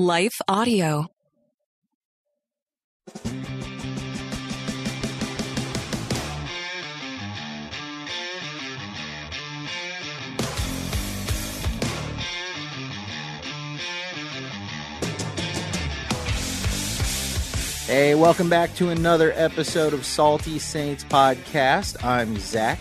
Life Audio. Hey, welcome back to another episode of Salty Saints Podcast. I'm Zack.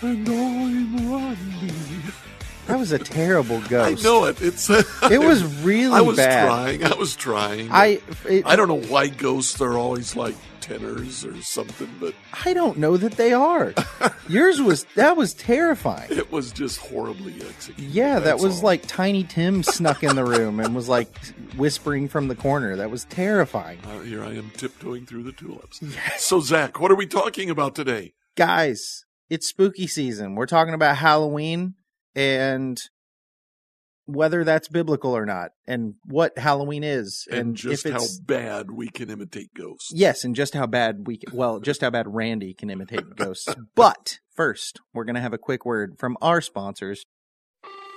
And I'm Randy. That was a terrible ghost. I know it. It's. It was really I was bad. trying. I was trying. I it, I don't know why ghosts are always like tenors or something, but I don't know that they are. Yours was that was terrifying. it was just horribly executed. Yeah, that was all. like Tiny Tim snuck in the room and was like whispering from the corner. That was terrifying. Uh, here I am tiptoeing through the tulips. Yes. So Zack, what are we talking about today? Guys, it's spooky season. We're talking about Halloween and whether that's biblical or not and what Halloween is And, just if how bad we can imitate ghosts. Yes, and just how bad we can, well, just how bad Randy can imitate ghosts. But first, we're going to have a quick word from our sponsors.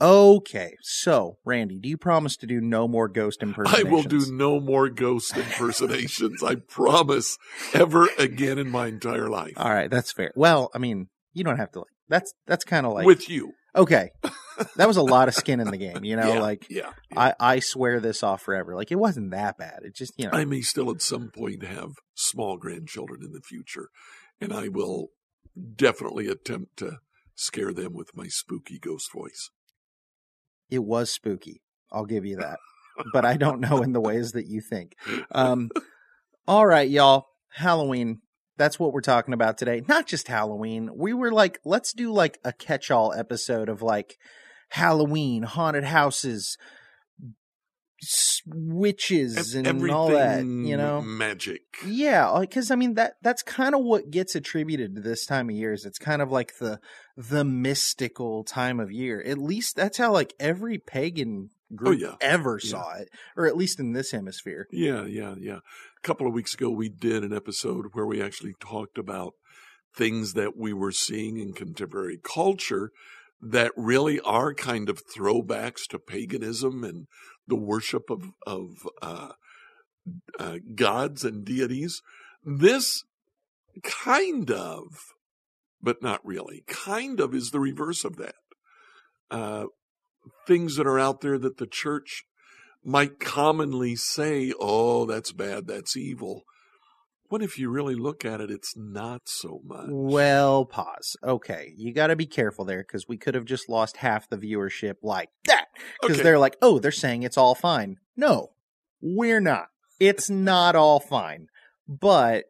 Okay, so Randy, do you promise to do no more ghost impersonations? I will do no more ghost impersonations. I promise, ever again in my entire life. All right, that's fair. Well, I mean, you don't have to like. That's that's kind of like With you. okay. That was a lot of skin in the game, you know. yeah, like yeah. yeah. I I swear this off forever. Like it wasn't that bad. It just you know. I may still at some point have small grandchildren in the future, and I will definitely attempt to scare them with my spooky ghost voice. It was spooky. I'll give you that. but I don't know in the ways that you think. Um, all right, y'all. Halloween. That's what we're talking about today. Not just Halloween. We were like, let's do like a catch all episode of like Halloween, haunted houses, witches, and all that, you know? magic. Yeah, uh, because I mean that that's kind of what gets attributed to this time of year. Is it's kind of like the the mystical time of year. At least that's how like every pagan oh, group Oh, yeah. ever Yeah. saw it, or at least in this hemisphere. Yeah, yeah, yeah. A couple of weeks ago, we did an episode where we actually talked about things that we were seeing in contemporary culture that really are kind of throwbacks to paganism and the worship of of uh, uh, gods and deities. This kind of, but not really, kind of is the reverse of that. Uh, things that are out there that the church might commonly say, oh, that's bad, that's evil. What if you really look at it, it's not so much. Well, pause. Okay, you got to be careful there because we could have just lost half the viewership like that because Okay. they're like, oh, they're saying it's all fine. No, we're not. It's not all fine. But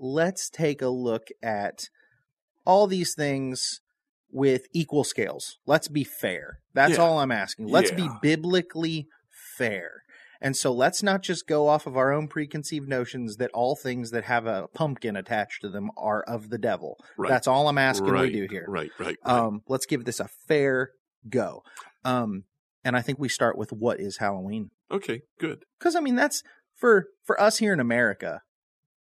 let's take a look at all these things with equal scales. Let's be fair. That's Yeah. all I'm asking. Let's be biblically fair. And so let's not just go off of our own preconceived notions that all things that have a pumpkin attached to them are of the devil. Right. That's all I'm asking right, we do here. Right, right, right. Um, let's give this a fair go. Um, and I think we start with what is Halloween? okay, good. Because I mean, that's for for us here in America.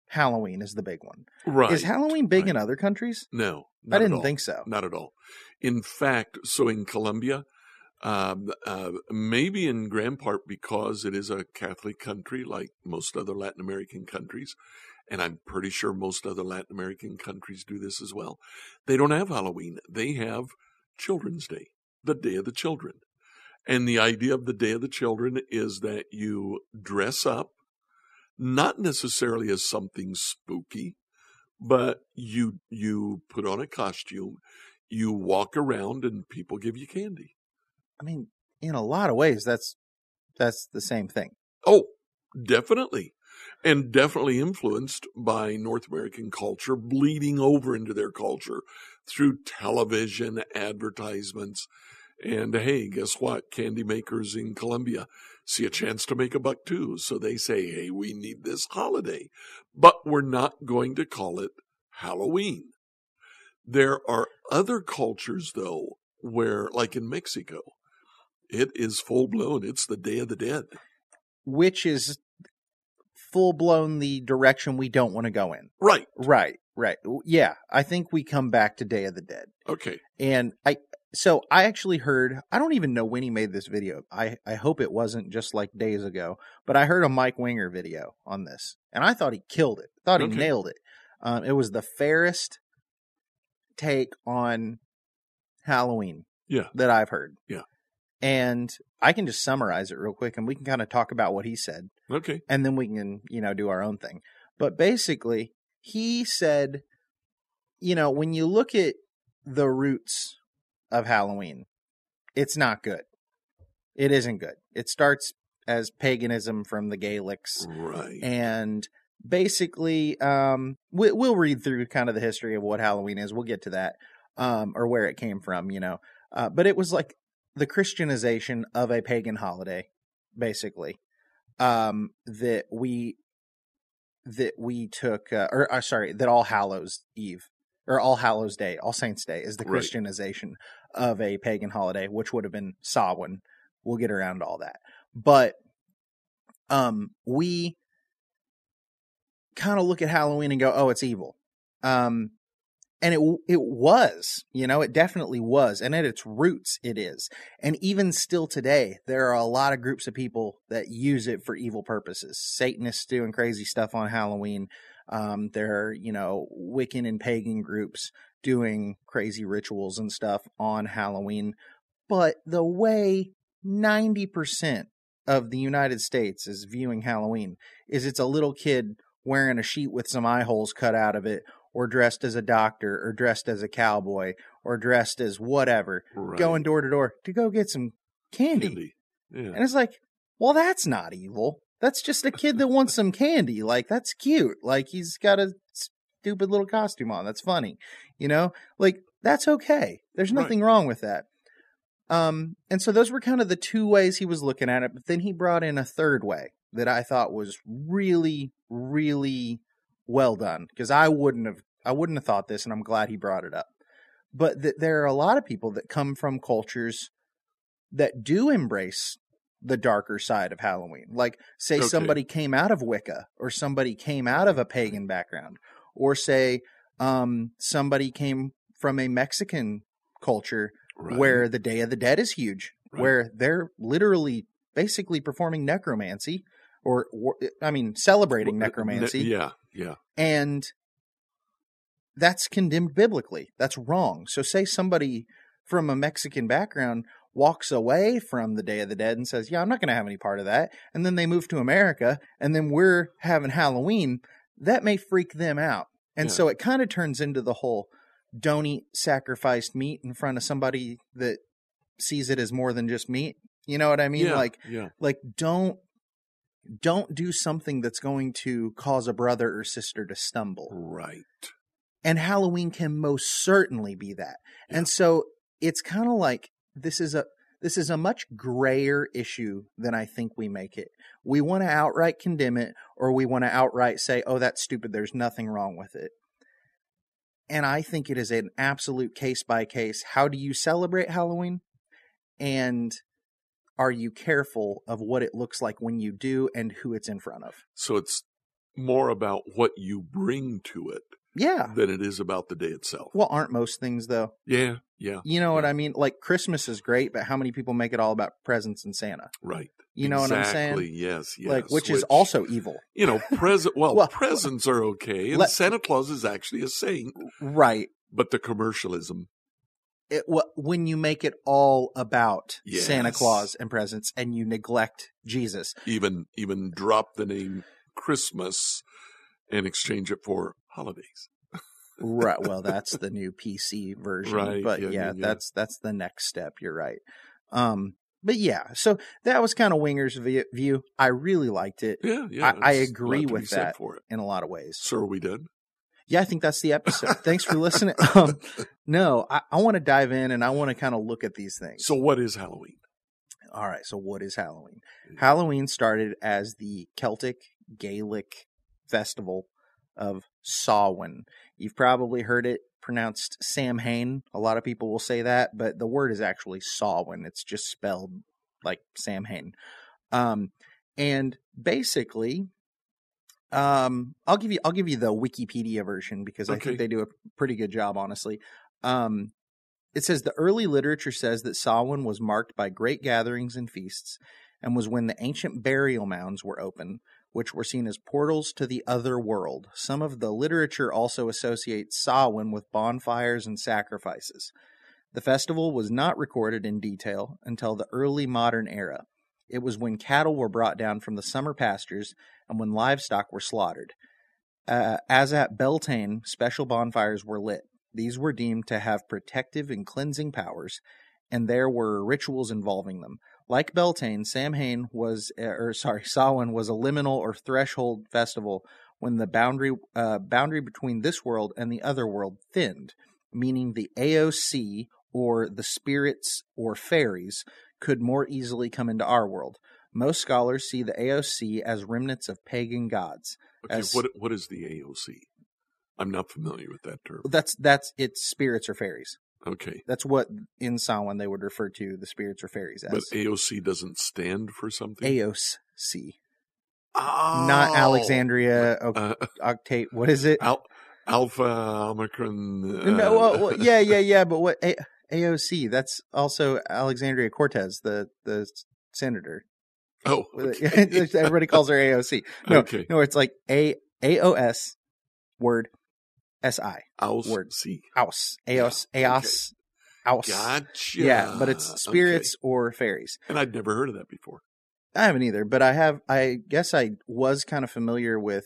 Halloween is the big one. Right. Is Halloween big right. in other countries? No, I didn't think so. Not at all. In fact, so in Colombia, um, uh, maybe in grand part because it is a Catholic country like most other Latin American countries, and I'm pretty sure most other Latin American countries do this as well. They don't have Halloween. They have Children's Day, the Day of the Children. And the idea of the Day of the Children is that you dress up, not necessarily as something spooky, but you you put on a costume, you walk around, and people give you candy. I mean, in a lot of ways, that's that's the same thing. Oh, definitely. And definitely influenced by North American culture, bleeding over into their culture through television, advertisements. And hey, guess what? Candy makers in Colombia see a chance to make a buck too. So they say, hey, we need this holiday, but we're not going to call it Halloween. There are other cultures though, where like in Mexico, it is full blown. It's the Day of the Dead. Which is full blown the direction we don't want to go in. Right. Right. Right. Yeah. I think we come back to Day of the Dead. Okay. And I, so I actually heard, I don't even know when he made this video. I, I hope it wasn't just like days ago, but I heard a Mike Winger video on this and I thought he killed it. Thought he Okay. nailed it. Um, it was the fairest take on Halloween Yeah. that I've heard. Yeah. And I can just summarize it real quick and we can kind of talk about what he said Okay. and then we can, you know, do our own thing. But basically, he said, you know, when you look at the roots of Halloween, it's not good. It isn't good. It starts as paganism from the Gaelics Right. and basically um we, we'll read through kind of the history of what halloween is we'll get to that um or where it came from you know uh, but it was like the christianization of a pagan holiday basically um that we that we took uh, or uh, sorry that all hallows eve or all hallows day all saints day is the Right. christianization of a pagan holiday which would have been samhain. We'll get around to all that. But um we kind of look at Halloween and go, "Oh, it's evil," um, and it it was, you know, it definitely was, and at its roots, it is. And even still today, there are a lot of groups of people that use it for evil purposes. Satanists doing crazy stuff on Halloween. Um, there are, you know, Wiccan and pagan groups doing crazy rituals and stuff on Halloween. But the way 90% of the United States is viewing Halloween is it's a little kid wearing a sheet with some eye holes cut out of it, or dressed as a doctor, or dressed as a cowboy, or dressed as whatever, right. going door to door to go get some candy. candy. Yeah. And it's like, well, that's not evil. That's just a kid that wants some candy. Like, that's cute. Like, he's got a stupid little costume on. That's funny. You know, like, that's okay. There's Right. nothing wrong with that. Um, and so those were kind of the two ways he was looking at it. But then he brought in a third way that I thought was really, really well done because I wouldn't have, I wouldn't have thought this, and I'm glad he brought it up. But that there are a lot of people that come from cultures that do embrace the darker side of Halloween. Like, say Okay. somebody came out of Wicca, or somebody came out of a pagan background, or say um, somebody came from a Mexican culture Right. where the Day of the Dead is huge, Right. where they're literally basically performing necromancy, or, or I mean, celebrating Well, necromancy, ne- yeah. Yeah. and that's condemned biblically. That's wrong. So, say somebody from a Mexican background walks away from the Day of the Dead and says, "Yeah, I'm not going to have any part of that," and then they move to America, and then we're having Halloween. That may freak them out, and Yeah. so it kind of turns into the whole "don't eat sacrificed meat in front of somebody that sees it as more than just meat." You know what I mean? yeah. Like, yeah. like don't don't do something that's going to cause a brother or sister to stumble Right. and Halloween can most certainly be that. And so it's kind of like this is a this is a much grayer issue than I think we make it. We want to outright condemn it or we want to outright say, "Oh, that's stupid. There's nothing wrong with it." And I think it is an absolute case by case. How do you celebrate Halloween? And are you careful of what it looks like when you do and who it's in front of? So it's more about what you bring to it Yeah. than it is about the day itself. Well, aren't most things though? Yeah. Yeah. You know what I mean? Like Christmas is great, but how many people make it all about presents and Santa? Right. You know what I'm exactly. saying? Yes. Yes. like, which, is also evil, you know, present. Well, Well, presents are okay, and let- Santa Claus is actually a saint, right? but the commercialism it, when you make it all about Santa Claus and presents and you neglect Jesus. Even even drop the name Christmas and exchange it for holidays. Right. Well, that's the new PC version. Right, But yeah, yeah, yeah, that's that's the next step. You're right. Um, but yeah, so that was kind of Winger's view. I really liked it Yeah, yeah. I it's agree with that. For it. in a lot of ways. So are we done? Yeah, I think that's the episode. Thanks for listening. Um, no, I, I want to dive in and I want to kind of look at these things. So what is Halloween? All right. So, what is Halloween? Mm. Halloween started as the Celtic Gaelic festival of Samhain. You've probably heard it pronounced Samhain. A lot of people will say that, but the word is actually Samhain. It's just spelled like Samhain. Um, and basically, um, I'll give you I'll give you the Wikipedia version because I think they do a pretty good job, honestly. Um, it says the early literature says that Samhain was marked by great gatherings and feasts, and was when the ancient burial mounds were open, which were seen as portals to the other world. Some of the literature also associates Samhain with bonfires and sacrifices. The festival was not recorded in detail until the early modern era. It was when cattle were brought down from the summer pastures and when livestock were slaughtered. Uh, as at Beltane, special bonfires were lit. These were deemed to have protective and cleansing powers, and there were rituals involving them. Like Beltane, Samhain was, or sorry, Samhain was a liminal or threshold festival when the boundary uh, boundary between this world and the other world thinned, meaning the AOC or the spirits or fairies could more easily come into our world. Most scholars see the AOC as remnants of pagan gods. Okay, As- what what is the AOC? I'm not familiar with that term. That's that's it's spirits or fairies. Okay, That's what in Samhain they would refer to the spirits or fairies as. but AOC doesn't stand for something. AOC, oh, not Alexandria Uh, Octate. What is it? Al- Alpha Omicron. Uh, no, well, well, yeah, yeah, yeah. But what A- AOC? That's also Alexandria Cortez, the the senator. Oh, okay. Everybody calls her AOC. No, Okay. no, it's like A AOS word S I Aus word. C. Aus Aos Aos Aus. Gotcha. Yeah, but it's Okay. spirits or fairies. And I'd never heard of that before. I haven't either, but I have. I guess I was kind of familiar with.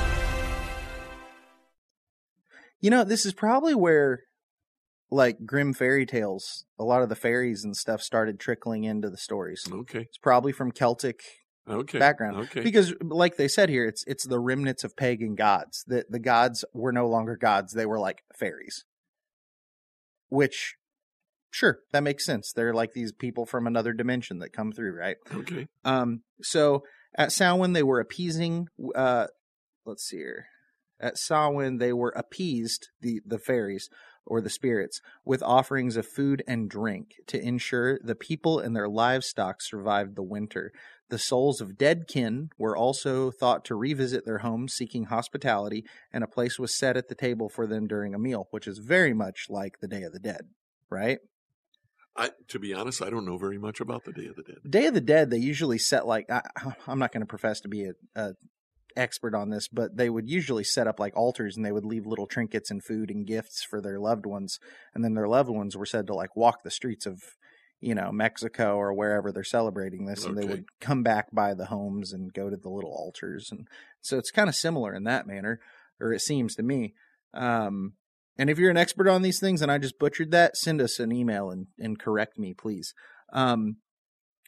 You know, this is probably where, like Grimm fairy tales, a lot of the fairies and stuff started trickling into the stories. Okay. It's probably from Celtic Okay. background Okay. because, like they said here, it's it's the remnants of pagan gods. The the gods were no longer gods; they were like fairies. Which, sure, that makes sense. They're like these people from another dimension that come through, right? okay. Um, so at Samhain, they were appeasing. Uh, let's see here. At Samhain, they were appeased the the fairies or the spirits with offerings of food and drink to ensure the people and their livestock survived the winter. The souls of dead kin were also thought to revisit their homes seeking hospitality, and a place was set at the table for them during a meal, which is very much like the Day of the Dead, right? I, to be honest, I don't know very much about the Day of the Dead. Day of the Dead, they usually set like I, I'm not going to profess to be a, a expert on this, but they would usually set up like altars and they would leave little trinkets and food and gifts for their loved ones, and then their loved ones were said to like walk the streets of you know Mexico or wherever they're celebrating this, and they would come back by the homes and go to the little altars, and so it's kind of similar in that manner, or it seems to me. Um, And if you're an expert on these things and I just butchered that, send us an email and, and correct me, please. Um,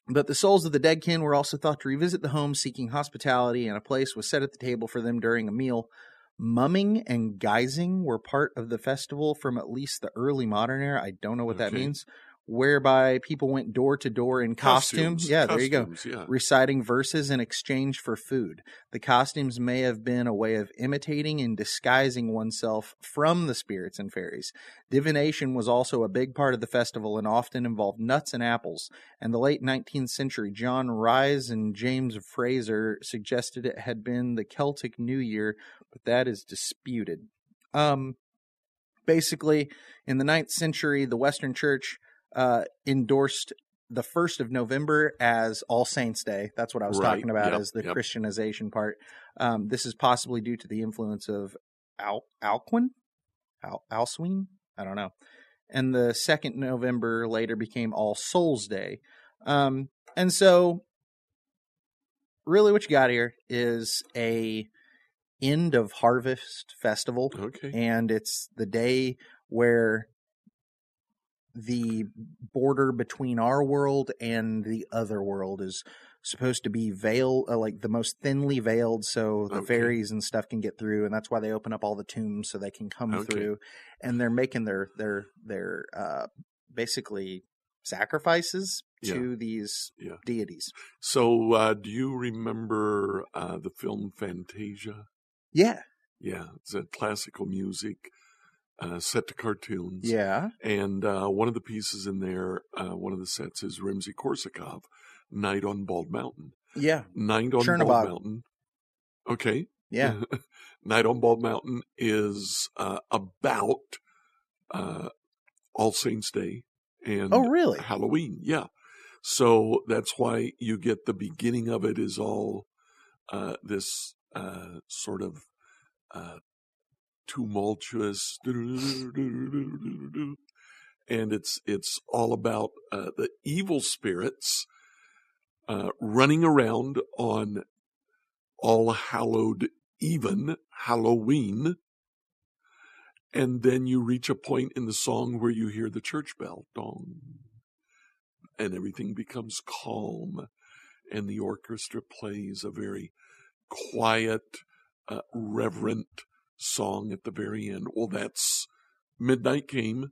but the souls of the dead kin were also thought to revisit the home seeking hospitality, and a place was set at the table for them during a meal. Mumming and guising were part of the festival from at least the early modern era. I don't know what that means. Whereby people went door to door in costumes. Costumes, Yeah, there you go Yeah. reciting verses in exchange for food. The costumes may have been a way of imitating and disguising oneself from the spirits and fairies. Divination was also a big part of the festival and often involved nuts and apples. And the late 19th century, John Rise and James Frazer suggested it had been the Celtic New Year, but that is disputed. Um, basically, in the 9th century, the Western Church uh, endorsed the first of November as All Saints Day. That's what I was Right. talking about Yep. as the Yep. Christianization part. Um, this is possibly due to the influence of Al- Alcuin, Al- Alcuin. I don't know. And the second November later became All Souls Day. Um, and so, really, what you got here is a end of harvest festival Okay. and it's the day where the border between our world and the other world is supposed to be veiled uh, like the most thinly veiled so the Okay. fairies and stuff can get through and that's why they open up all the tombs so they can come Okay. through and they're making their their their uh basically sacrifices Yeah. to these Yeah. deities So, uh, do you remember uh, the film Fantasia? yeah Yeah, it's a classical music uh, set to cartoons. yeah And uh, one of the pieces in there, uh, one of the sets is Rimsky Korsakov, Night on Bald Mountain. yeah Night on Chernobog. Bald Mountain. Okay. yeah Night on Bald Mountain is uh, about uh, All Saints Day and oh really Halloween. Yeah. So that's why you get the beginning of it is all uh, this uh, sort of uh, tumultuous, and it's it's all about uh, the evil spirits uh, running around on All Hallowed Even Halloween. And then you reach a point in the song where you hear the church bell, dong, and everything becomes calm, and the orchestra plays a very quiet, uh, reverent song at the very end. Well, that's midnight came,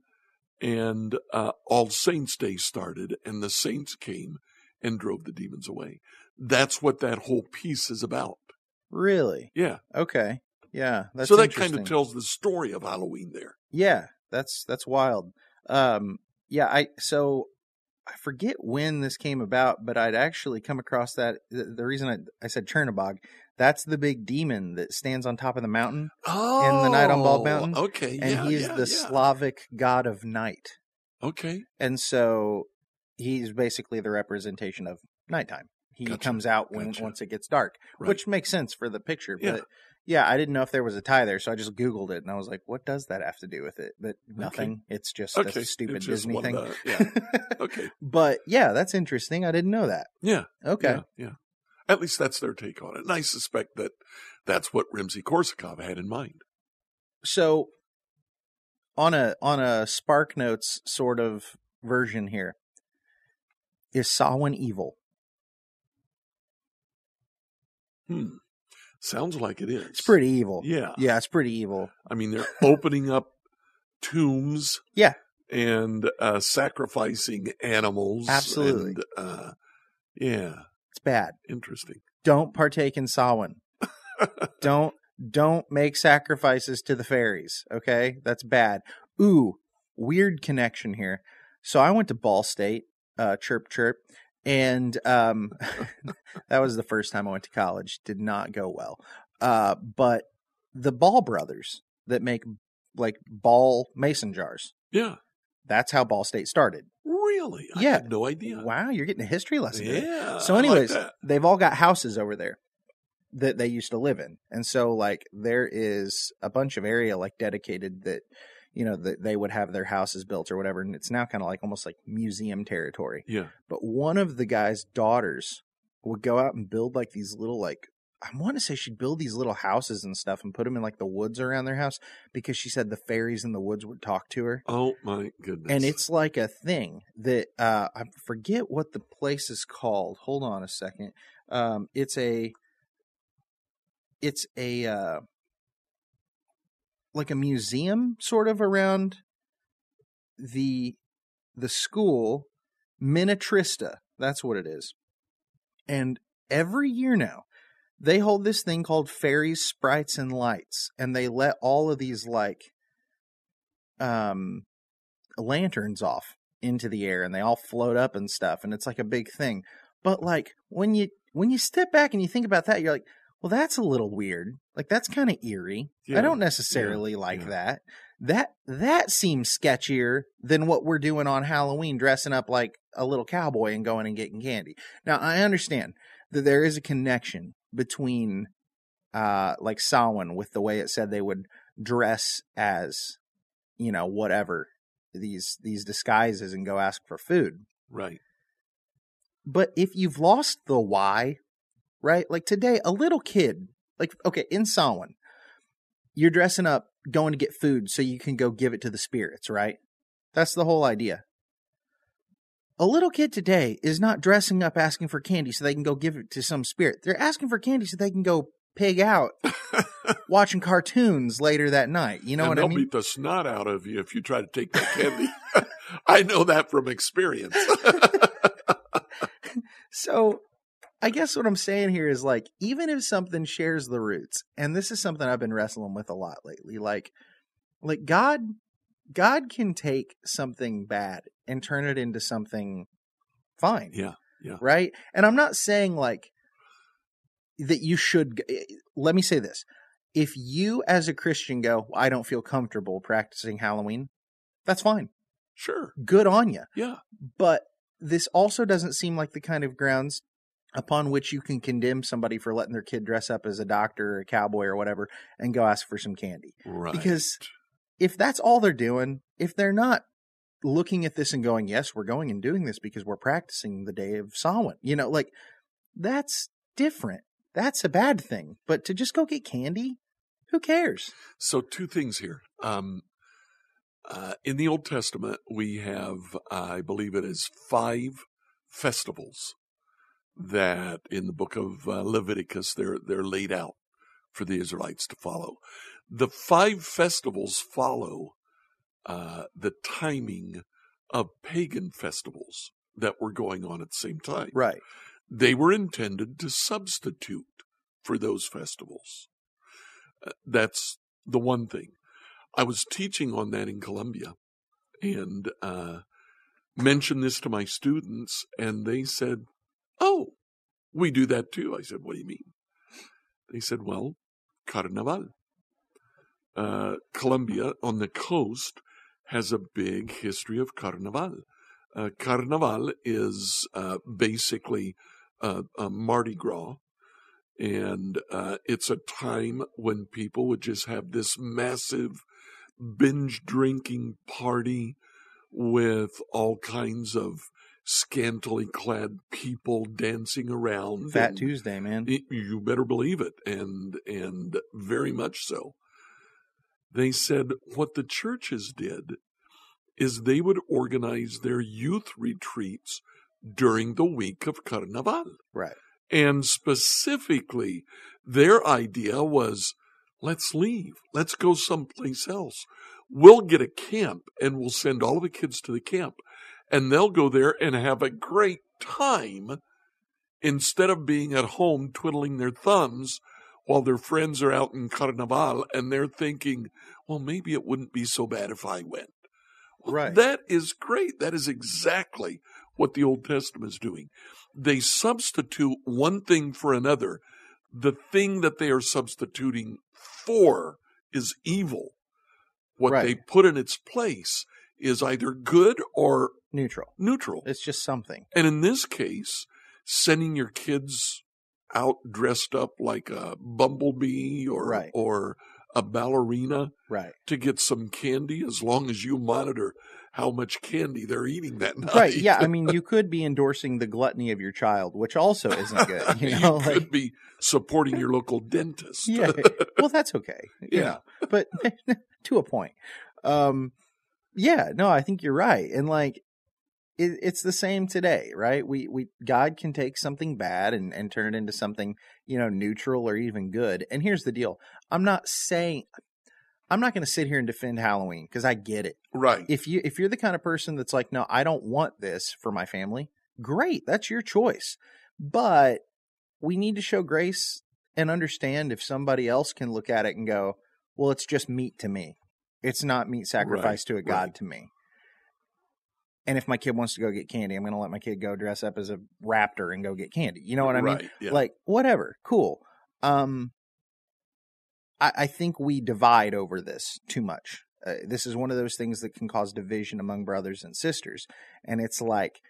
and uh, All Saints Day started, and the saints came and drove the demons away. That's what that whole piece is about. really Yeah. okay yeah that's so that kind of tells the story of Halloween there. Yeah, that's that's wild. Um, yeah, I so I forget when this came about, but I'd actually come across that. The, the reason I, I said Chernobog, that's the big demon that stands on top of the mountain, Oh, the Night on Bald oh, Mountain, Okay. and yeah, he's yeah, the yeah. Slavic god of night, Okay. and so he's basically the representation of nighttime. He Gotcha, comes out when gotcha. once it gets dark, Right. which makes sense for the picture. Yeah. But yeah, I didn't know if there was a tie there, so I just Googled it and I was like, "What does that have to do with it?" But nothing. It's just Okay. a stupid just Disney thing. the- yeah. Okay. but yeah, that's interesting. I didn't know that. Yeah. Okay. Yeah, yeah. At least that's their take on it. And I suspect that that's what Rimsky Korsakov had in mind. So on a on a Spark Notes sort of version here, is Samhain evil? Hmm. Sounds like it is. It's pretty evil. Yeah. Yeah, it's pretty evil. I mean, they're opening up tombs. Yeah. And uh, sacrificing animals. Absolutely. And, uh, yeah. It's bad. Interesting. Don't partake in Samhain. don't don't make sacrifices to the fairies. Okay, that's bad. Ooh, weird connection here. So I went to Ball State, uh, chirp chirp, and um, that was the first time I went to college. Did not go well. Uh, but the Ball brothers that make like ball mason jars. Yeah. That's how Ball State started. Really? I Yeah. had no idea. Wow, you're getting a history lesson. Yeah. So, like anyways, that. they've all got houses over there that they used to live in, and so like there is a bunch of area like dedicated that you know that they would have their houses built or whatever, and it's now kind of like almost like museum territory. Yeah. But one of the guy's daughters would go out and build like these little like I want to say she'd build these little houses and stuff and put them in like the woods around their house because she said the fairies in the woods would talk to her. Oh my goodness! And it's like a thing that uh, I forget what the place is called. Hold on a second. Um, it's a it's a uh, like a museum sort of around the the school Minnetrista. That's what it is. And every year now, they hold this thing called Fairies, Sprites, and Lights, and they let all of these like um lanterns off into the air and they all float up and stuff and it's like a big thing. But like when you when you step back and you think about that, you're like, well, that's a little weird. Like that's kind of eerie. Yeah, I don't necessarily yeah, like yeah. that. That that seems sketchier than what we're doing on Halloween, dressing up like a little cowboy and going and getting candy. Now I understand that there is a connection between uh like Samhain with the way it said they would dress as you know whatever these these disguises and go ask for food. right. But if you've lost the why, right? Like today, a little kid, like okay, in Samhain, you're dressing up, going to get food so you can go give it to the spirits, right? That's the whole idea. A little kid today is not dressing up asking for candy so they can go give it to some spirit. They're asking for candy so they can go pig out watching cartoons later that night. You know and what I mean? they'll beat the snot out of you if you try to take that candy. I know that from experience. So I guess what I'm saying here is like, even if something shares the roots, and this is something I've been wrestling with a lot lately, like, like God, God can take something bad and turn it into something fine. yeah, yeah. Right. And I'm not saying like that you should, eh, let me say this. If you as a Christian go, I don't feel comfortable practicing Halloween, that's fine. Sure. Good on you Yeah. but this also doesn't seem like the kind of grounds upon which you can condemn somebody for letting their kid dress up as a doctor or a cowboy or whatever and go ask for some candy. Right. Because if that's all they're doing, if they're not looking at this and going, yes, we're going and doing this because we're practicing the day of Samhain, you know, like that's different. That's a bad thing. But to just go get candy, who cares? So two things here. Um, uh, in the Old Testament, we have, I believe it is five festivals that in the book of uh, Leviticus they're they're laid out for the Israelites to follow. The five festivals follow uh, the timing of pagan festivals that were going on at the same time. Right. They were intended to substitute for those festivals. Uh, that's the one thing. I was teaching on that in Colombia and uh, mentioned this to my students, and they said, Oh, we do that too. I said, What do you mean? They said, Well, Carnaval. Uh, Colombia on the coast has a big history of Carnaval. Uh, Carnaval is uh, basically a Mardi Gras, and uh, it's a time when people would just have this massive binge drinking party with all kinds of scantily clad people dancing around. Fat Tuesday, man. Y- You better believe it, and and very much so. They said what the churches did is they would organize their youth retreats during the week of Carnaval. Right. And specifically, their idea was let's leave, let's go someplace else. We'll get a camp and we'll send all of the kids to the camp, and they'll go there and have a great time instead of being at home twiddling their thumbs while their friends are out in Carnaval and they're thinking, well, maybe it wouldn't be so bad if I went. Well, Right. That is great. That is exactly what the Old Testament is doing. They substitute one thing for another. The thing that they are substituting for is evil. What Right. they put in its place is either good or Neutral. neutral. It's just something. And in this case, sending your kids out dressed up like a bumblebee or Right. or a ballerina Right. to get some candy as long as you monitor how much candy they're eating that night. Right. Yeah. I mean, you could be endorsing the gluttony of your child, which also isn't good. You know, could like, be supporting your local dentist. yeah. Well, that's okay. you Yeah. know, but to a point. Um, yeah. No, I think you're right. And like, it, it's the same today, right? We we God can take something bad and and turn it into something you know neutral or even good. And here's the deal: I'm not saying. I'm not going to sit here and defend Halloween because I get it. Right. if you if you're the kind of person that's like no i don't want this for my family great that's your choice but we need to show grace and understand if somebody else can look at it and go well it's just meat to me it's not meat sacrificed to a god right. to me and if my kid wants to go get candy i'm going to let my kid go dress up as a raptor and go get candy. You know what i mean? Yeah. like whatever. Cool. Um I, I think we divide over this too much. Uh, this is one of those things that can cause division among brothers and sisters. And it's like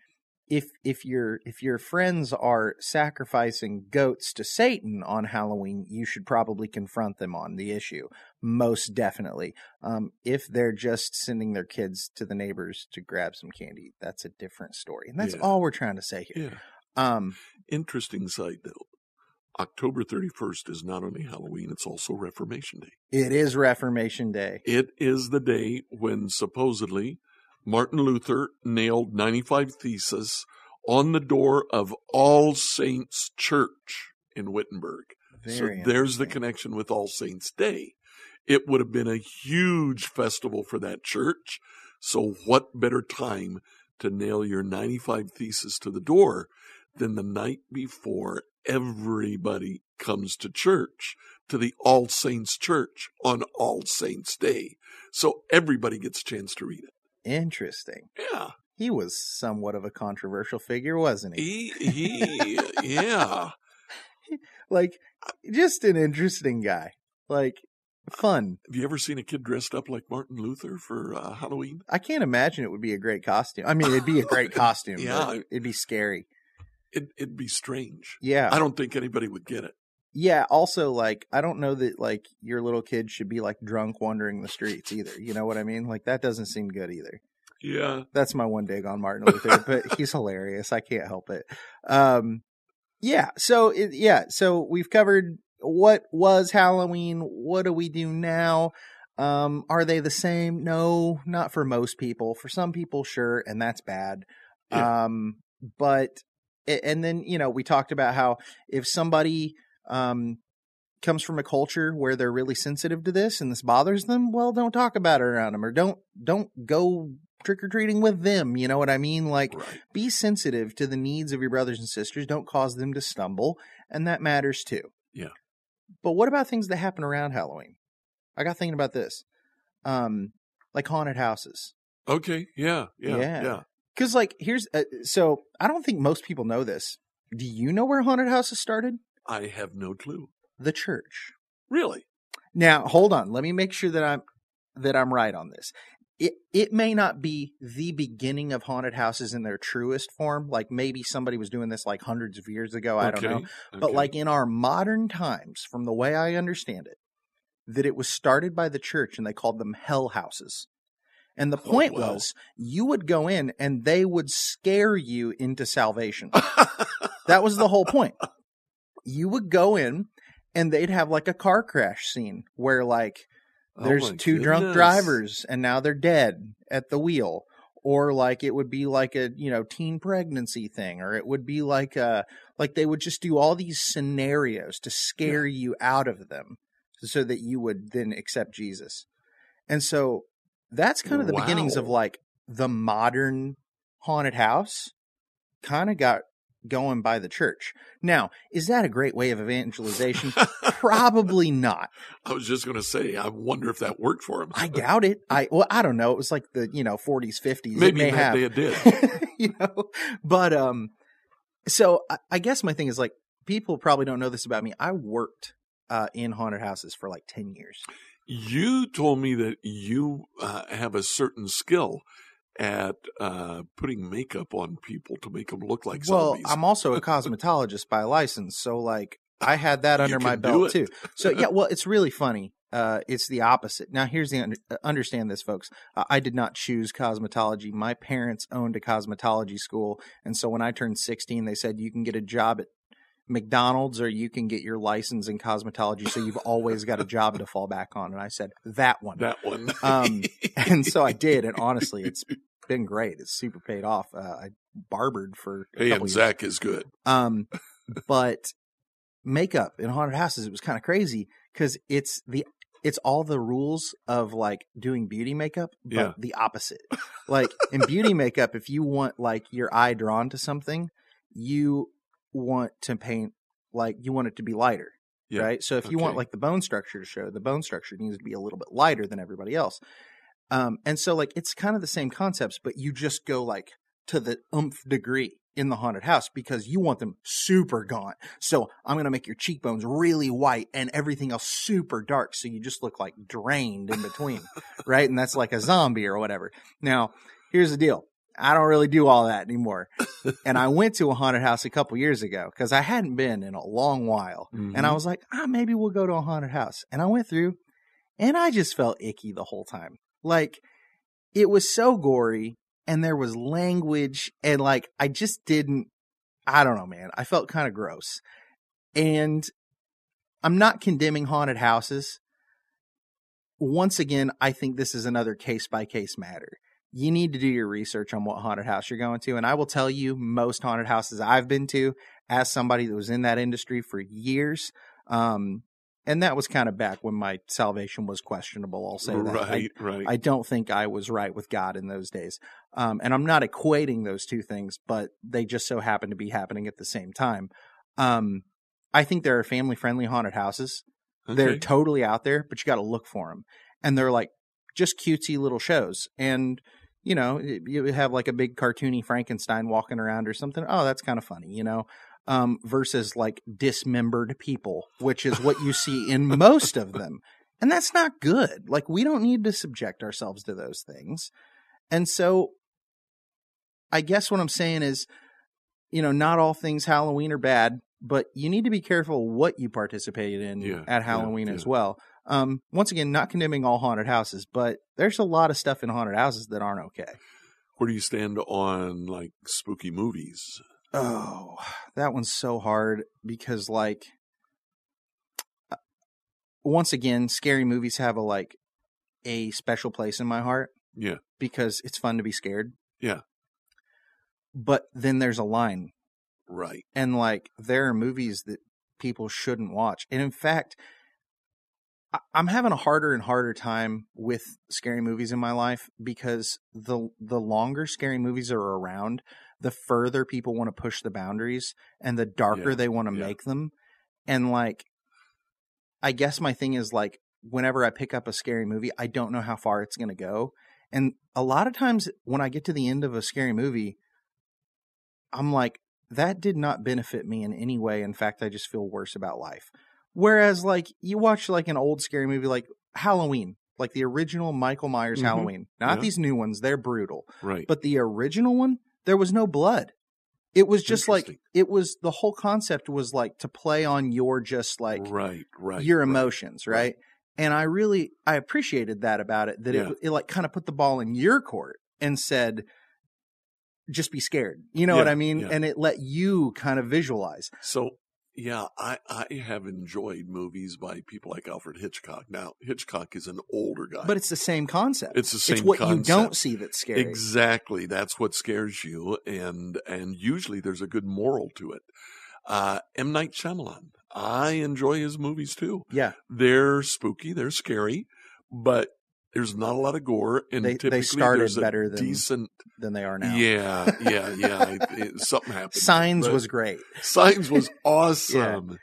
if if your if your friends are sacrificing goats to satan on halloween you should probably confront them on the issue most definitely um, if they're just sending their kids to the neighbors to grab some candy that's a different story and that's Yeah. all we're trying to say here Yeah. um Interesting side note. October 31st is not only Halloween, it's also Reformation Day. it is reformation day It is the day when supposedly Martin Luther nailed 95 Theses on the door of All Saints Church in Wittenberg. Very so there's the connection with All Saints Day. It would have been a huge festival for that church. So, what better time to nail your 95 Theses to the door than the night before everybody comes to church, to the All Saints Church on All Saints Day? So, everybody gets a chance to read it. Interesting Yeah. he was somewhat of a controversial figure wasn't he He, he, yeah. like just an interesting guy like fun Have you ever seen a kid dressed up like Martin Luther for uh, Halloween? i can't imagine it would be a great costume i mean it'd be a great costume Yeah. but it'd be scary It, it'd be strange. yeah I don't think anybody would get it. Yeah also like i don't know that like your little kid should be like drunk wandering the streets either you know what i mean? Like that doesn't seem good either. Yeah. that's my one dig on martin luther but he's hilarious i can't help it. Um yeah so it, yeah so we've covered what was halloween what do we do now? Um are they the same? No not for most people. For some people sure and that's bad. Yeah. um but and then you know we talked about how if somebody um comes from a culture where they're really sensitive to this and this bothers them well don't talk about it around them or don't don't go trick-or-treating with them you know what i mean like Right. be sensitive to the needs of your brothers and sisters don't cause them to stumble and that matters too Yeah. but what about things that happen around halloween i got thinking about this um like haunted houses Okay. Yeah. Yeah. Yeah. Yeah. because like here's uh, so i don't think most people know this do you know where haunted houses started I have no clue. the church Really? Now, hold on. Let me make sure that I'm that I'm right on this. It it may not be the beginning of haunted houses in their truest form. Like maybe somebody was doing this like hundreds of years ago. I don't Okay, know. But okay. like in our modern times, from the way I understand it, that it was started by the church and they called them hell houses. And the Oh, point wow. was you would go in and they would scare you into salvation. That was the whole point. You would go in and they'd have like a car crash scene where like Oh there's my two drunk drivers and now they're dead at the wheel. Or like it would be like a you know teen pregnancy thing or it would be like a like they would just do all these scenarios to scare you out of them so that you would then accept Jesus. And so that's kind of the beginnings of like the modern haunted house kind of got going by the church. Now, is that a great way of evangelization? Probably not. I was just going to say, I wonder if that worked for him. I doubt it. I well, I don't know. It was like the you know 40s, 50s. it Maybe may that have, it did. you know, but um, so I, I guess my thing is like people probably don't know this about me. I worked uh in haunted houses for like 10 years. You told me that you uh, have a certain skill at uh, putting makeup on people to make them look like well, zombies. I'm also a cosmetologist by license, so like I had that under my belt too. So yeah, well, it's really funny. uh, it's the opposite. Now, here's the uh, understand this, folks. I did not choose cosmetology. My parents owned a cosmetology school, and so when I turned 16, they said you can get a job at McDonald's or you can get your license in cosmetology. So you've always got a job to fall back on. And I said that one. That one. um, and so I did, and honestly, it's been great. It's super paid off. Uh, I barbered for a hey, and years. Zack is good. Um, but makeup in haunted houses, it was kind of crazy because it's the it's all the rules of like doing beauty makeup, but Yeah. the opposite. Like in beauty makeup, if you want like your eye drawn to something, you want to paint like you want it to be lighter. Yeah. Right. So if you want like the bone structure to show, the bone structure needs to be a little bit lighter than everybody else. Um, and so like it's kind of the same concepts, but you just go like to the umph degree in the haunted house because you want them super gaunt. So I'm gonna make your cheekbones really white and everything else super dark, so you just look like drained in between, right? And that's like a zombie or whatever. Now, here's the deal. I don't really do all that anymore. and I went to a haunted house a couple years ago because I hadn't been in a long while. And I Mhm. was like, ah, maybe we'll go to a haunted house. And I went through and I just felt icky the whole time. Like it was so gory and there was language and like I just didn't I don't know, man. I felt kind of gross. And I'm not condemning haunted houses. Once again, I think this is another case by case matter. You need to do your research on what haunted house you're going to. And I will tell you, most haunted houses I've been to, as somebody that was in that industry for years, um, and that was kind of back when my salvation was questionable. I'll say that. I- right, right. I don't think I was right with God in those days. Um, and I'm not equating those two things, but they just so happen to be happening at the same time. Um, I think there are family friendly haunted houses. They're totally out there, but you got to look for them. And they're like just cutesy little shows. And, you know, you have like a big cartoony Frankenstein walking around or something. Oh, that's kind of funny, you know? Um, versus like dismembered people, which is what you see in most of them. And that's not good. Like, we don't need to subject ourselves to those things. And so, I guess what I'm saying is, you know, not all things Halloween are bad, but you need to be careful what you participate in Yeah, at yeah, Halloween as well. Um, once again, not condemning all haunted houses, but there's a lot of stuff in haunted houses that aren't okay. Where do you stand on like spooky movies? Oh, that one's so hard because, like, uh, once again, scary movies have a like a special place in my heart Yeah. because it's fun to be scared. Yeah. But then there's a line Right. and like there are movies that people shouldn't watch and in fact i'm having a harder and harder time with scary movies in my life because the the longer scary movies are around the further people want to push the boundaries and the darker Yeah, they want to yeah. make them and like i guess my thing is like whenever i pick up a scary movie i don't know how far it's going to go and a lot of times when i get to the end of a scary movie i'm like that did not benefit me in any way. In fact, I just feel worse about life. Whereas, like, you watch like an old scary movie like Halloween, like the original Michael Myers Mhm. Halloween, not Yeah. these new ones, they're brutal. Right. But the original one, there was no blood. It was just like, it was the whole concept was like to play on your just like right. Right. your emotions, right? right. And I really I appreciated that about it that Yeah. it it like kind of put the ball in your court and said just be scared. You know Yeah, what I mean? yeah. And it let you kind of visualize. So yeah, I, I have enjoyed movies by people like Alfred Hitchcock. Now Hitchcock is an older guy. But it's the same concept. It's the same It's what you don't concept. see that's scary. Exactly. That's what scares you, and and usually there's a good moral to it. Uh, M Night Shyamalan. I enjoy his movies too. Yeah. They're spooky, they're scary, but there's not a lot of gore, and They- they started better than decent. Than they are now. Yeah, yeah, yeah. it- it- something happened. Signs was great. Signs was awesome.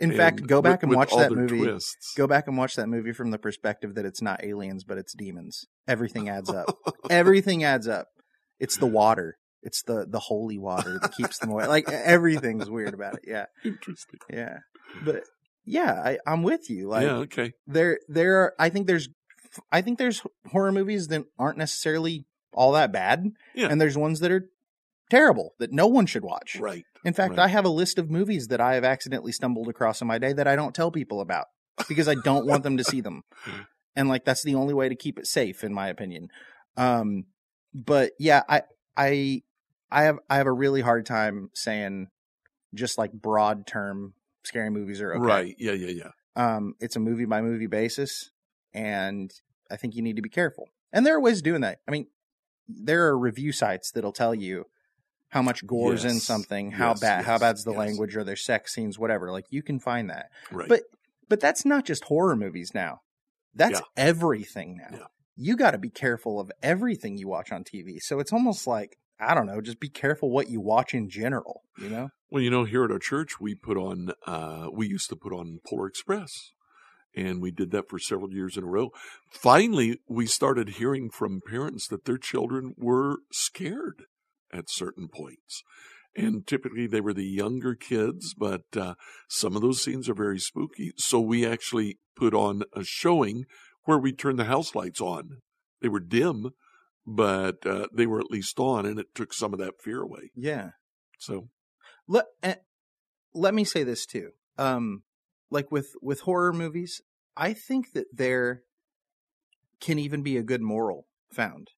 In fact, go back with- and watch that movie. Twists. Go back and watch that movie from the perspective that it's not aliens, but it's demons. Everything adds up. Everything adds up. It's the water. It's the the holy water that keeps them away. Like everything's weird about it. Yeah. Interesting. Yeah. But yeah, I, I'm with you. Like yeah. Okay. there there are I think there's I think there's horror movies that aren't necessarily all that bad. Yeah. And there's ones that are terrible that no one should watch. Right. In fact, right. I have a list of movies that I have accidentally stumbled across in my day that I don't tell people about. because I don't want them to see them. And like that's the only way to keep it safe in my opinion. Um but yeah, I I I have I have a really hard time saying just like broad term scary movies are okay. Right. Yeah, yeah, yeah. Um it's a movie by movie basis and I think you need to be careful. And there are ways of doing that. I mean, there are review sites that'll tell you how much gore's in something, how Yes, bad how bad's the yes. language or their sex scenes, whatever. Like you can find that. Right. But but that's not just horror movies now. That's Yeah. everything now. Yeah. You got to be careful of everything you watch on TV. So it's almost like I don't know, just be careful what you watch in general, you know? Well, you know, here at our church, we put on, uh, we used to put on Polar Express, and we did that for several years in a row. Finally, we started hearing from parents that their children were scared at certain points. And typically they were the younger kids, but uh, some of those scenes are very spooky. So we actually put on a showing where we turned the house lights on. They were dim, but uh, they were at least on, and it took some of that fear away. Yeah. So, Let eh, let me say this too. Um like with with horror movies, I think that there can even be a good moral found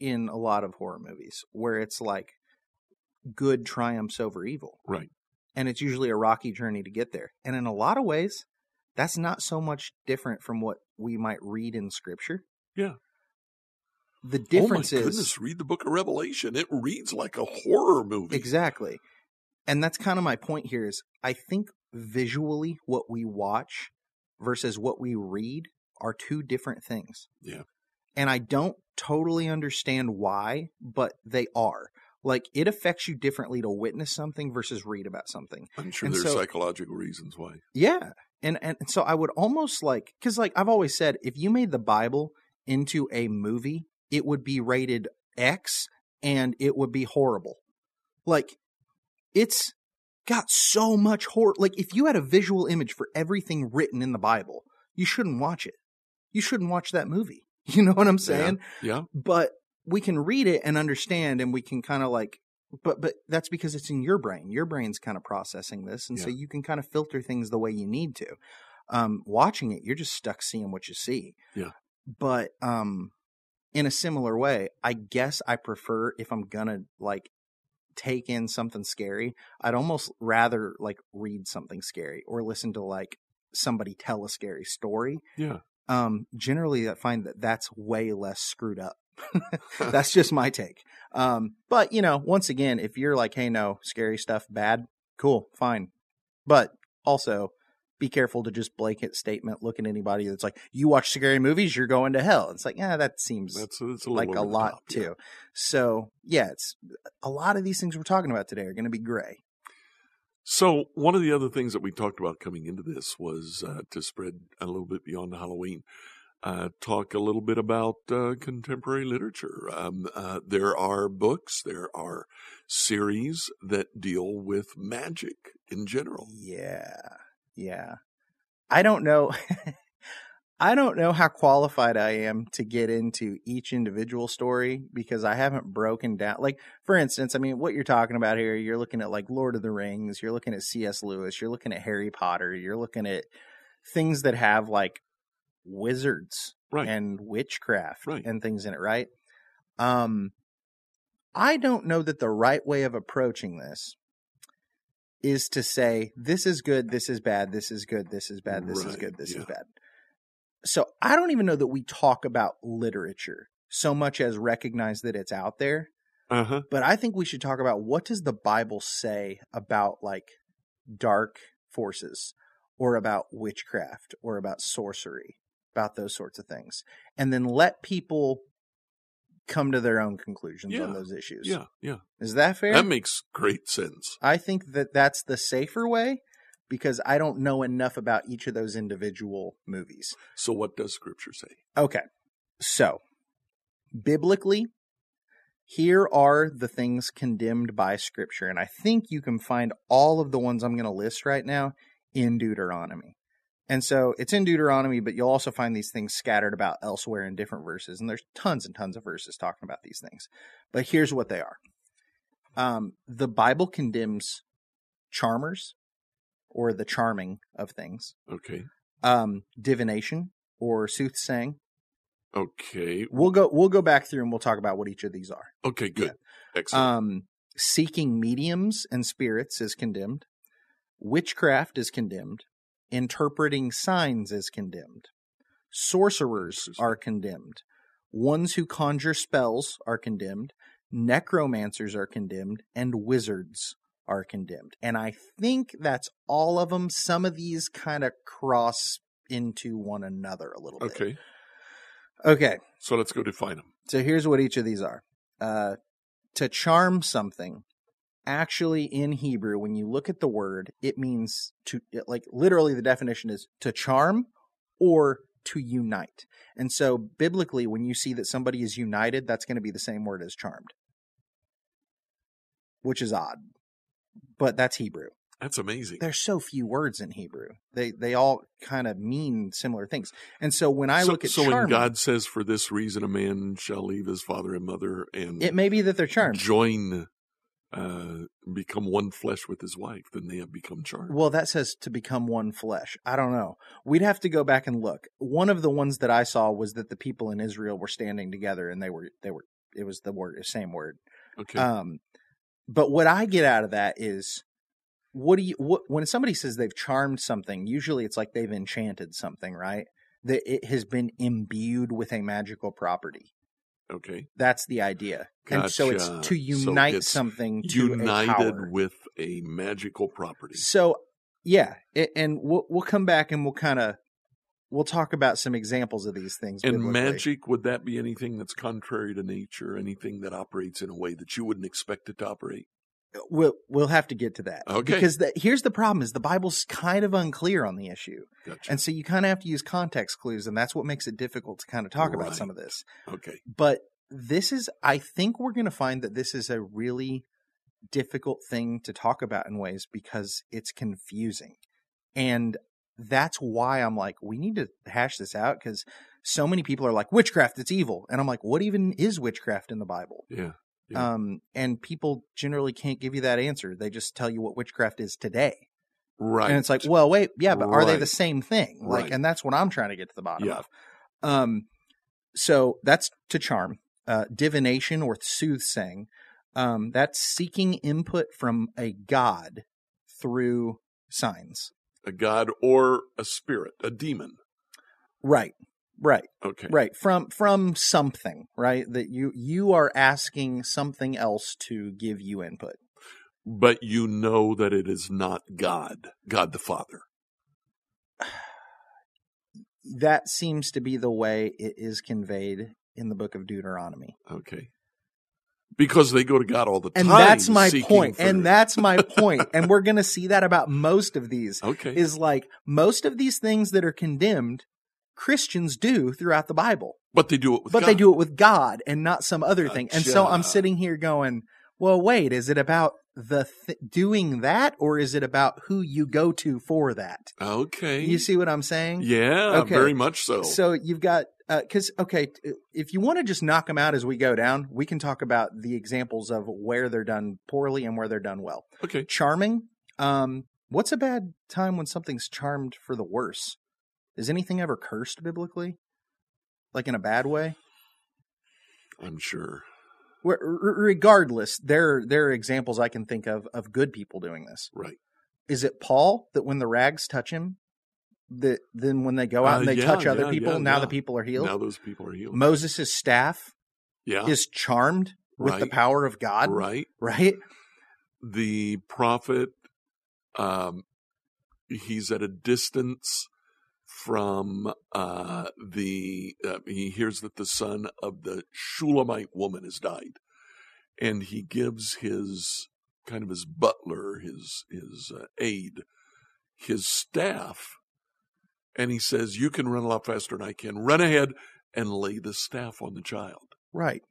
in a lot of horror movies where it's like good triumphs over evil. right. and it's usually a rocky journey to get there. And in a lot of ways, that's not so much different from what we might read in scripture. Yeah. The oh difference oh my is goodness, read the book of Revelation. It reads like a horror movie. exactly. And that's kind of my point here is I think visually what we watch versus what we read are two different things. Yeah. And I don't totally understand why, but they are. Like it affects you differently to witness something versus read about something. I'm sure And there's so- psychological reasons why. Yeah. And and so I would almost like cuz like I've always said if you made the Bible into a movie, it would be rated X and it would be horrible. Like it's got so much horror like if you had a visual image for everything written in the Bible, you shouldn't watch it. You shouldn't watch that movie. You know what I'm saying? Yeah. but we can read it and understand and we can kind of like but but that's because it's in your brain your brain's kind of processing this and so you can kind of filter things the way you need to um watching it you're just stuck seeing what you see Yeah. but um in a similar way i guess i prefer if i'm gonna like take in something scary i'd almost rather like read something scary or listen to like somebody tell a scary story. Yeah. um generally i find that that's way less screwed up. That's just my take. Um but you know once again if you're like hey no scary stuff bad cool fine. But also be careful to just blanket statement look at anybody that's like you watch scary movies you're going to hell it's like yeah that seems That's, that's a like a lot top, yeah. too so yeah it's a lot of these things we're talking about today are going to be gray So one of the other things that we talked about coming into this was uh, to spread a little bit beyond Halloween. Uh, talk a little bit about uh, contemporary literature. Um, uh, there are books, there are series that deal with magic in general. Yeah. Yeah. I don't know. I don't know how qualified I am to get into each individual story because I haven't broken down. Like, for instance, I mean, what you're talking about here, you're looking at like Lord of the Rings, you're looking at C.S. Lewis, you're looking at Harry Potter, you're looking at things that have like wizards Right. and witchcraft Right. and things in it, right? Um, I don't know that the right way of approaching this is to say this is good, this is bad, this is good, this is bad, this is good, this yeah. is bad. So I don't even know that we talk about literature so much as recognize that it's out there, Uh huh. but I think we should talk about what does the Bible say about like dark forces or about witchcraft or about sorcery, about those sorts of things. And then let people come to their own conclusions on those issues. Yeah. Yeah. Is that fair? That makes great sense. I think that that's the safer way because I don't know enough about each of those individual movies. So what does Scripture say? Okay. So, biblically, here are the things condemned by Scripture. And I think you can find all of the ones I'm going to list right now in Deuteronomy. And so it's in Deuteronomy, but you'll also find these things scattered about elsewhere in different verses. And there's tons and tons of verses talking about these things. But here's what they are um, the Bible condemns charmers or the charming of things Okay. Um, divination or soothsaying. Okay. We'll go we'll go back through and we'll talk about what each of these are. Okay, good. Excellent. Um, seeking mediums and spirits is condemned. Witchcraft is condemned. Interpreting signs is condemned. Sorcerers are condemned. Ones who conjure spells are condemned. Necromancers are condemned. And wizards are condemned. And I think that's all of them. Some of these kind of cross into one another a little bit. okay. Okay. So let's go define them. So here's what each of these are. Uh, to charm something, actually in Hebrew, when you look at the word, it means to, like, literally the definition is to charm or to unite. And so biblically, when you see that somebody is united, that's going to be the same word as charmed, which is odd, but that's Hebrew. That's amazing. There's so few words in Hebrew. They they all kind of mean similar things. And so when I so, look at so when God says, "For this reason, a man shall leave his father and mother and it may be that they're charmed. join, uh, become one flesh with his wife," then they have become charmed. Well, that says to become one flesh. I don't know. We'd have to go back and look. One of the ones that I saw was that the people in Israel were standing together and they were they were it was the word the same word. okay. Um but what I get out of that is what do you what when somebody says they've charmed something, usually it's like they've enchanted something, right? That it has been imbued with a magical property. Okay. That's the idea. And so it's Gotcha. to So unite it's something to a United power. with a magical property. So yeah, a- and we'll we'll come back and we'll kind of we'll talk about some examples of these things. And biblically. magic, would that be anything that's contrary to nature? Anything that operates in a way that you wouldn't expect it to operate? We'll we'll have to get to that. Okay. Because the, here's the problem: is the Bible's kind of unclear on the issue, Gotcha. and so you kind of have to use context clues, and that's what makes it difficult to kind of talk about some of this. okay. But this is, I think, we're going to find that this is a really difficult thing to talk about in ways because it's confusing, and that's why I'm like, we need to hash this out because so many people are like, witchcraft, it's evil, and I'm like, what even is witchcraft in the Bible? Yeah. Yeah. Um, and people generally can't give you that answer. They just tell you what witchcraft is today. Right. And it's like, well, wait, yeah, but are they the same thing? Like, Right. and that's what I'm trying to get to the bottom Yeah. of. Um, so that's to charm, uh, divination or soothsaying. Um, that's seeking input from a god through signs. a god or a spirit, a demon. Right. Right. Okay. Right. From from something, right? That you you are asking something else to give you input. But you know that it is not God, God the Father. that seems to be the way it is conveyed in the book of Deuteronomy. Okay. Because they go to God all the time. And time. that's my point. And that's my point. And we're going to see that about most of these okay. is like most of these things that are condemned Christians do throughout the Bible. but they do it with but God. they do it with God and not some other thing. And so I'm sitting here going, well, wait, is it about the th- doing that or is it about who you go to for that? Okay. You see what I'm saying? Yeah, Okay. very much so. So you've got because okay, if you want to just knock them out as we go down, we can talk about the examples of where they're done poorly and where they're done well. okay. Charming. Um, what's a bad time when something's charmed for the worse? Is anything ever cursed biblically, like in a bad way? I'm sure. Where- r- Regardless, there there are examples I can think of of good people doing this. Right. Is it Paul that when the rags touch him, that then when they go out Uh, and they yeah, touch other yeah, people, yeah, now the people are healed? Now those people are healed. Moses' staff yeah. is charmed with the power of God, right. right? The prophet, um, he's at a distance from uh, the. Uh, he hears that the son of the Shulamite woman has died, and he gives his kind of his butler, his his uh, aide, his staff, and he says, "You can run a lot faster than I can. Run ahead and lay the staff on the child." Right.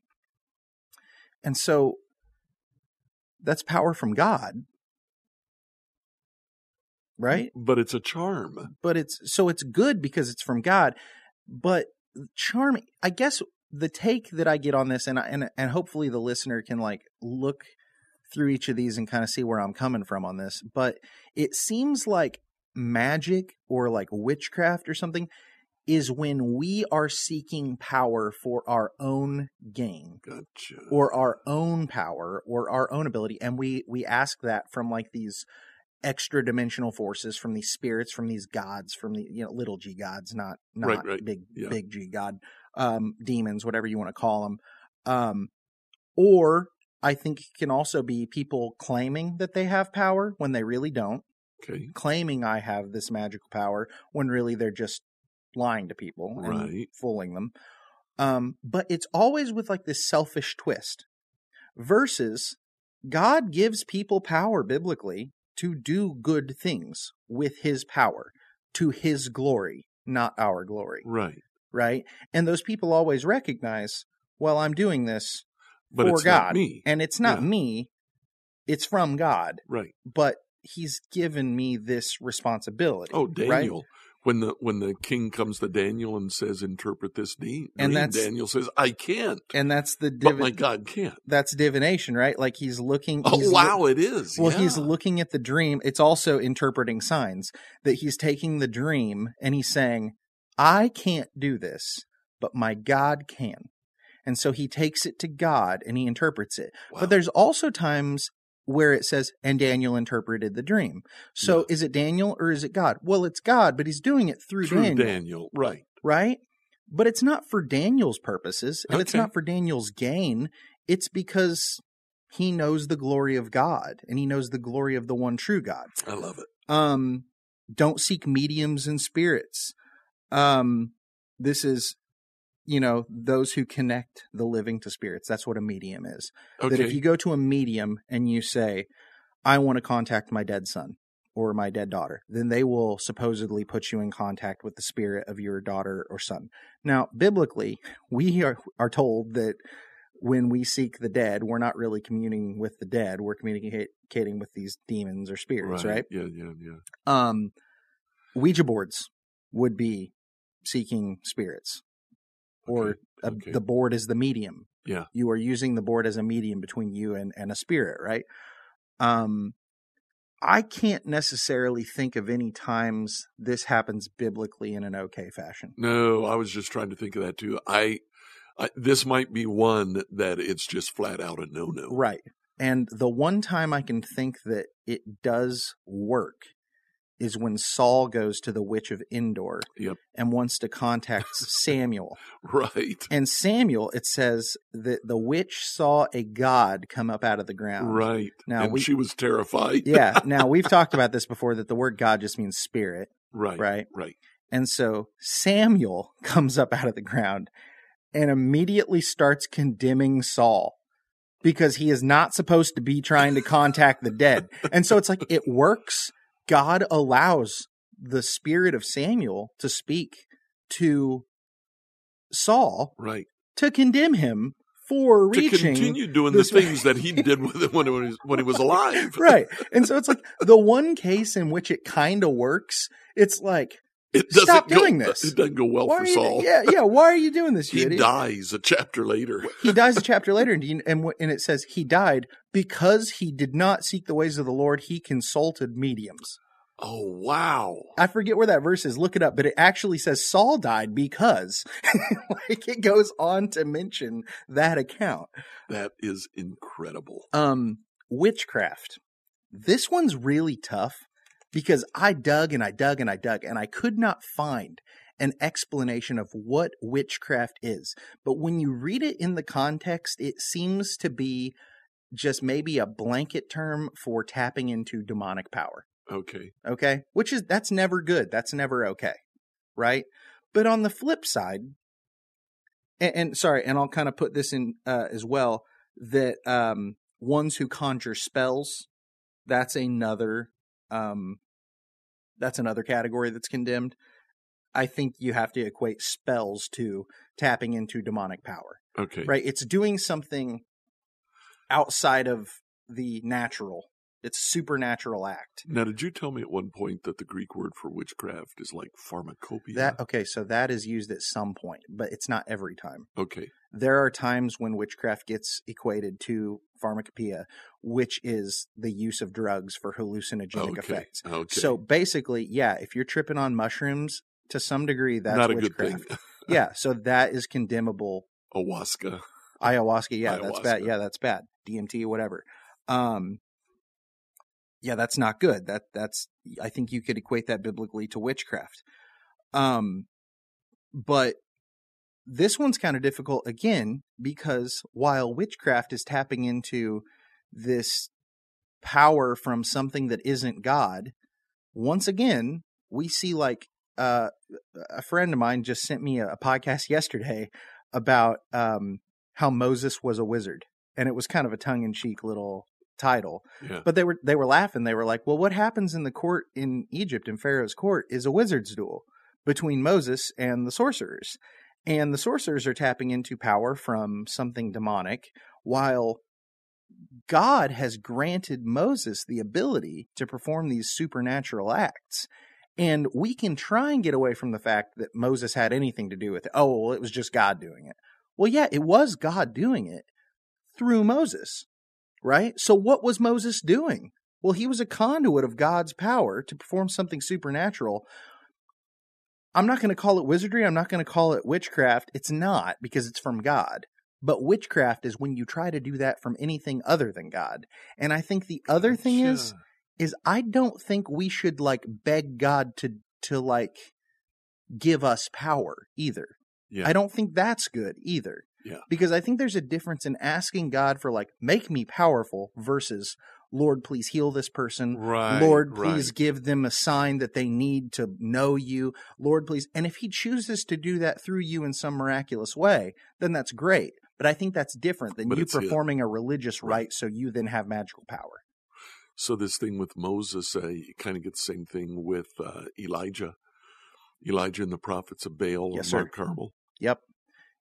And so that's power from God. Right? But it's a charm. But it's so it's good because it's from God. But charming, I guess the take that I get on this and I, and and hopefully the listener can like look through each of these and kind of see where I'm coming from on this, but it seems like magic or like witchcraft or something is when we are seeking power for our own gain Gotcha. or our own power or our own ability and we we ask that from like these extra dimensional forces from these spirits from these gods from the you know little g gods not not Right, right. big Yeah. big g god um demons whatever you want to call them um or i think it can also be people claiming that they have power when they really don't okay. claiming i have this magical power when really they're just lying to people and Right. fooling them um but it's always with like this selfish twist versus god gives people power biblically to do good things with his power to his glory not our glory Right. right and those people always recognize well i'm doing this But for it's god not me. and it's not Yeah. me it's from god Right. but he's given me this responsibility Oh, right? When the when the king comes to Daniel and says, "Interpret this dream," And that's- Daniel says, "I can't." and that's the but divi- my God can't. that's divination, right? Like he's looking. Oh he's wow, loo- it is. well, he's looking at the dream. It's also interpreting signs that he's taking the dream and he's saying, "I can't do this, but my God can." And so he takes it to God and he interprets it. Wow. But there's also times where it says, and Daniel interpreted the dream. So Yeah. is it Daniel or is it God? Well, it's God, but he's doing it through, through Daniel. Daniel. Right. right? But it's not for Daniel's purposes and it's not for Daniel's gain. It's because he knows the glory of God and he knows the glory of the one true God. I love it. Um, don't seek mediums and spirits. Um, this is, you know, those who connect the living to spirits. That's what a medium is. Okay. That if you go to a medium and you say, I want to contact my dead son or my dead daughter, then they will supposedly put you in contact with the spirit of your daughter or son. Now, biblically, we are, are told that when we seek the dead, we're not really communing with the dead, we're communicating with these demons or spirits, right? Yeah, yeah, yeah. Um, Ouija boards would be seeking spirits, or a, okay. the board is the medium. Yeah. you are using the board as a medium between you and, and a spirit, right? Um, I can't necessarily think of any times this happens biblically in an okay fashion. No, I was just trying to think of that too. I, I this might be one that it's just flat out a no no. Right. And the one time I can think that it does work is when Saul goes to the witch of Endor Yep. and wants to contact Samuel. Right. And Samuel, it says that the witch saw a god come up out of the ground. Right. Now and we- she was terrified. Yeah. Now we've talked about this before that the word God just means spirit, Right. right? Right. And so Samuel comes up out of the ground and immediately starts condemning Saul because he is not supposed to be trying to contact the dead. And so it's like it works. God allows the spirit of Samuel to speak to Saul Right. to condemn him for To reaching continue doing the things that he did with it when he was when he was alive. right. And so it's like the one case in which it kind of works. It's like It doesn't Stop go, doing this. It doesn't go well why for are you, Saul. yeah, yeah. Why are you doing this? you He idiot? dies a chapter later. he dies a chapter later, and, you- and and it says he died because he did not seek the ways of the Lord. He consulted mediums. Oh wow. I forget where that verse is. Look it up, but it actually says Saul died because, like, it goes on to mention that account. That is incredible. Um, witchcraft. This one's really tough because I dug and I dug and I dug and I could not find an explanation of what witchcraft is. But when you read it in the context, it seems to be just maybe a blanket term for tapping into demonic power. Okay. Okay. Which is, that's never good. That's never okay. Right. But on the flip side, and, and sorry, and I'll kind of put this in uh, as well that um, ones who conjure spells, that's another, um, that's another category that's condemned. I think you have to equate spells to tapping into demonic power, Okay. right? It's doing something outside of the natural It's a supernatural act. Now, did you tell me at one point that the Greek word for witchcraft is like pharmacopoeia? That okay, so that is used at some point, but it's not every time. okay. There are times when witchcraft gets equated to pharmacopoeia, which is the use of drugs for hallucinogenic Okay. effects. Okay. So basically, yeah, if you're tripping on mushrooms to some degree, that's not a witchcraft. good thing. yeah, so that is condemnable. Ayahuasca. Ayahuasca, yeah, that's bad. Yeah, that's bad. DMT, whatever. Um, yeah, that's not good. That that's I think you could equate that biblically to witchcraft. Um, but this one's kind of difficult again because while witchcraft is tapping into this power from something that isn't God, once again we see like uh, a friend of mine just sent me a, a podcast yesterday about um, how Moses was a wizard, and it was kind of a tongue in cheek little title. Yeah. But they were they were laughing. They were like, "Well, what happens in the court in Egypt in Pharaoh's court is a wizard's duel between Moses and the sorcerers, and the sorcerers are tapping into power from something demonic, while God has granted Moses the ability to perform these supernatural acts." And we can try and get away from the fact that Moses had anything to do with it. Oh, well, it was just God doing it. Well, yeah, it was God doing it through Moses, right? So what was Moses doing? Well, he was a conduit of God's power to perform something supernatural. I'm not going to call it wizardry. I'm not going to call it witchcraft. It's not because it's from God. But witchcraft is when you try to do that from anything other than God. And I think the other thing is is I don't think we should like beg God to to like give us power either. Yeah. I don't think that's good either. Yeah. Because I think there's a difference in asking God for like make me powerful versus Lord please heal this person. Right. Lord please right. give them a sign that they need to know you. Lord please and if he chooses to do that through you in some miraculous way, then that's great. But I think that's different than But you performing a religious Right. rite so you then have magical power. So this thing with Moses, uh, you kind of get the same thing with uh, Elijah. Elijah and the prophets of Baal Yes, and. Mount Carmel. Yep.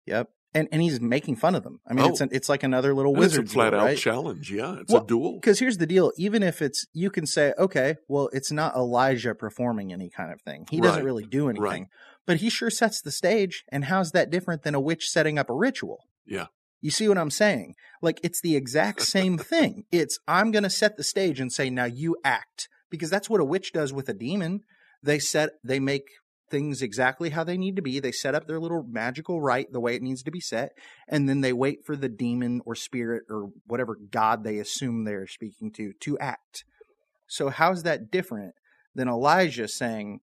Yep. And and he's making fun of them. I mean, it's Oh. an, it's like another little And it's a wizard flat out right? challenge. Yeah, it's Well, a duel. Because here's the deal: even if it's, you can say, okay, well, it's not Elijah performing any kind of thing. He doesn't really do anything, Right. but he sure sets the stage. And how's that different than a witch setting up a ritual? Yeah. You see what I'm saying? Like it's the exact same thing. It's I'm going to set the stage and say, now you act, because that's what a witch does with a demon. They set, they make things exactly how they need to be. They set up their little magical rite the way it needs to be set, and then they wait for the demon or spirit or whatever god they assume they're speaking to to act. So how's that different than Elijah saying,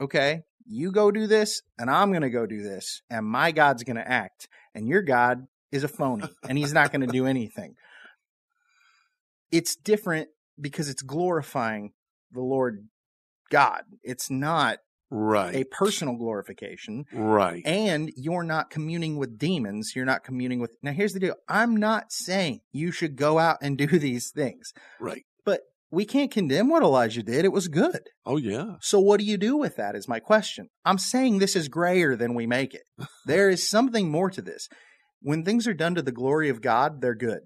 "Okay, you go do this, and I'm going to go do this, and my God's going to act, and your God is a phony, and he's not going to do anything." It's different because it's glorifying the Lord God. It's not Right. a personal glorification right. and you're not communing with demons you're not communing with now here's the deal i'm not saying you should go out and do these things right. but we can't condemn what elijah did it was good Oh yeah. so what do you do with that is my question i'm saying this is grayer than we make it there is something more to this when things are done to the glory of god they're good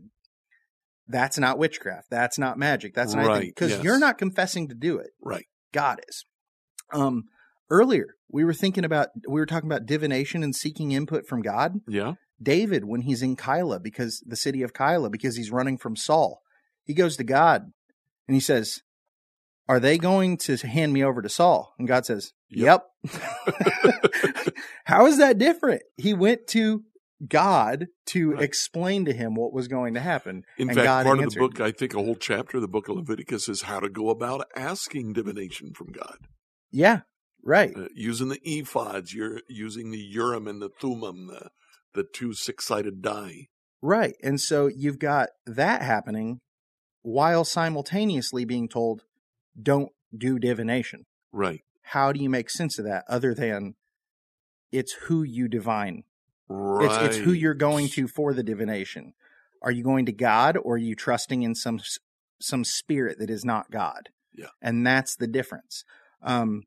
that's not witchcraft that's not magic that's not Right, because yes. you're not confessing to do it Right. God is. Um, earlier we were thinking about we were talking about divination and seeking input from God. Yeah. David, when he's in Keilah, because the city of Keilah, because he's running from Saul, he goes to God and he says, "Are they going to hand me over to Saul?" And God says, "Yep." How is that different? He went to God to Right. explain to him what was going to happen. In and fact, God part answered. of the book, I think a whole chapter of the book of Leviticus is how to go about asking divination from God. Yeah, right. Uh, using the ephods, you're using the Urim and the Thummim, the, the two six sided die. Right. And so you've got that happening while simultaneously being told, don't do divination. Right. How do you make sense of that other than it's who you divine? Right. It's, it's who you're going to for the divination. Are you going to God or are you trusting in some some spirit that is not God? Yeah. And that's the difference. Um,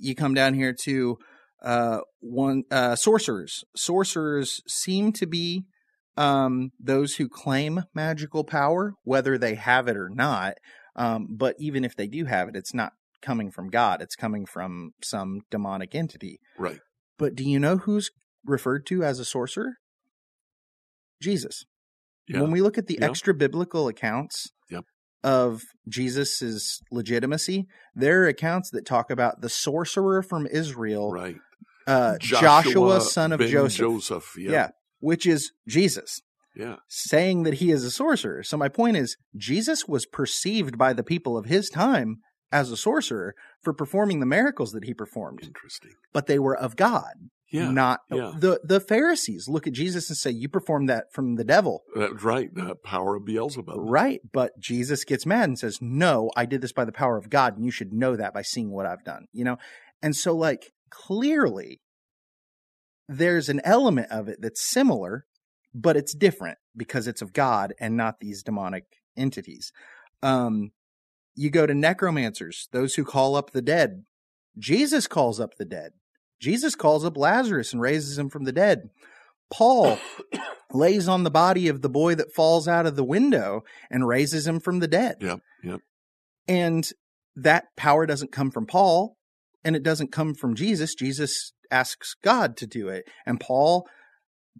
you come down here to uh, one uh, sorcerers. Sorcerers seem to be um, those who claim magical power, whether they have it or not. Um, but even if they do have it, it's not coming from God. It's coming from some demonic entity. Right. But do you know who's referred to as a sorcerer? Jesus. Yeah. When we look at the Yeah. extra biblical accounts Yep. Of Jesus's legitimacy, there are accounts that talk about the sorcerer from Israel, right. uh, Joshua, son of ben Joseph. Joseph. Yeah. yeah, which is Jesus Yeah. saying that he is a sorcerer. So my point is, Jesus was perceived by the people of his time as a sorcerer for performing the miracles that he performed, Interesting. but they were of God. Yeah. Not yeah. the the Pharisees look at Jesus and say, "You performed that from the devil." That's right. The power of Beelzebub. Right. But Jesus gets mad and says, No, I did this by the power of God, and you should know that by seeing what I've done. You know? And so, like, clearly, there's an element of it that's similar, but it's different because it's of God and not these demonic entities. Um, you go to necromancers, those who call up the dead. Jesus calls up the dead. Jesus calls up Lazarus and raises him from the dead. Paul lays on the body of the boy that falls out of the window and raises him from the dead. Yep. Yep. And that power doesn't come from Paul and it doesn't come from Jesus. Jesus asks God to do it. And Paul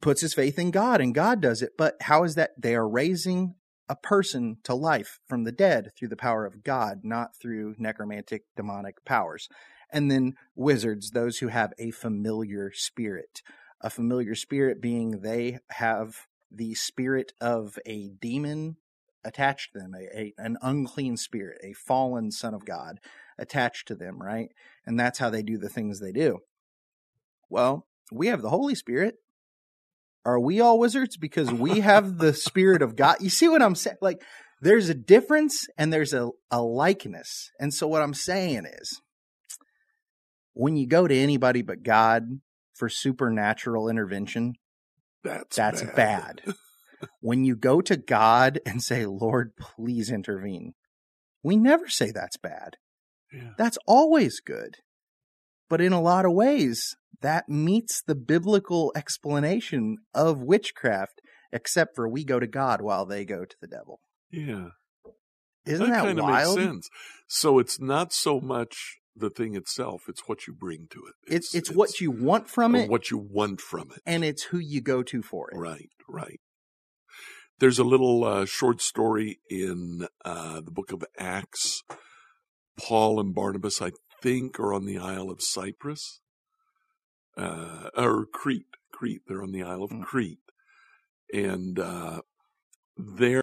puts his faith in God and God does it. But how is that? They are raising a person to life from the dead through the power of God, not through necromantic demonic powers. And then wizards, those who have a familiar spirit. A familiar spirit being they have the spirit of a demon attached to them, a, a an unclean spirit, a fallen son of God attached to them, right? And that's how they do the things they do. Well, we have the Holy Spirit. Are we all wizards because we have the spirit of God? You see what I'm saying? Like there's a difference and there's a, a likeness. And so what I'm saying is when you go to anybody but God for supernatural intervention, That's that's bad. bad. when you go to God and say, Lord, please intervene, we never say that's bad. Yeah. That's always good. But in a lot of ways, that meets the biblical explanation of witchcraft, except for we go to God while they go to the devil. Yeah. Isn't that, kind of wild? makes sense. So it's not so much the thing itself; it's what you bring to it. It's, it's what you want from it, what you want from it, and it's who you go to for it. right, right. There's a little uh, short story in uh, the book of Acts. Paul and Barnabas, I think, are on the Isle of Cyprus, uh, or Crete. Crete. They're on the Isle of Mm. Crete, and uh, they're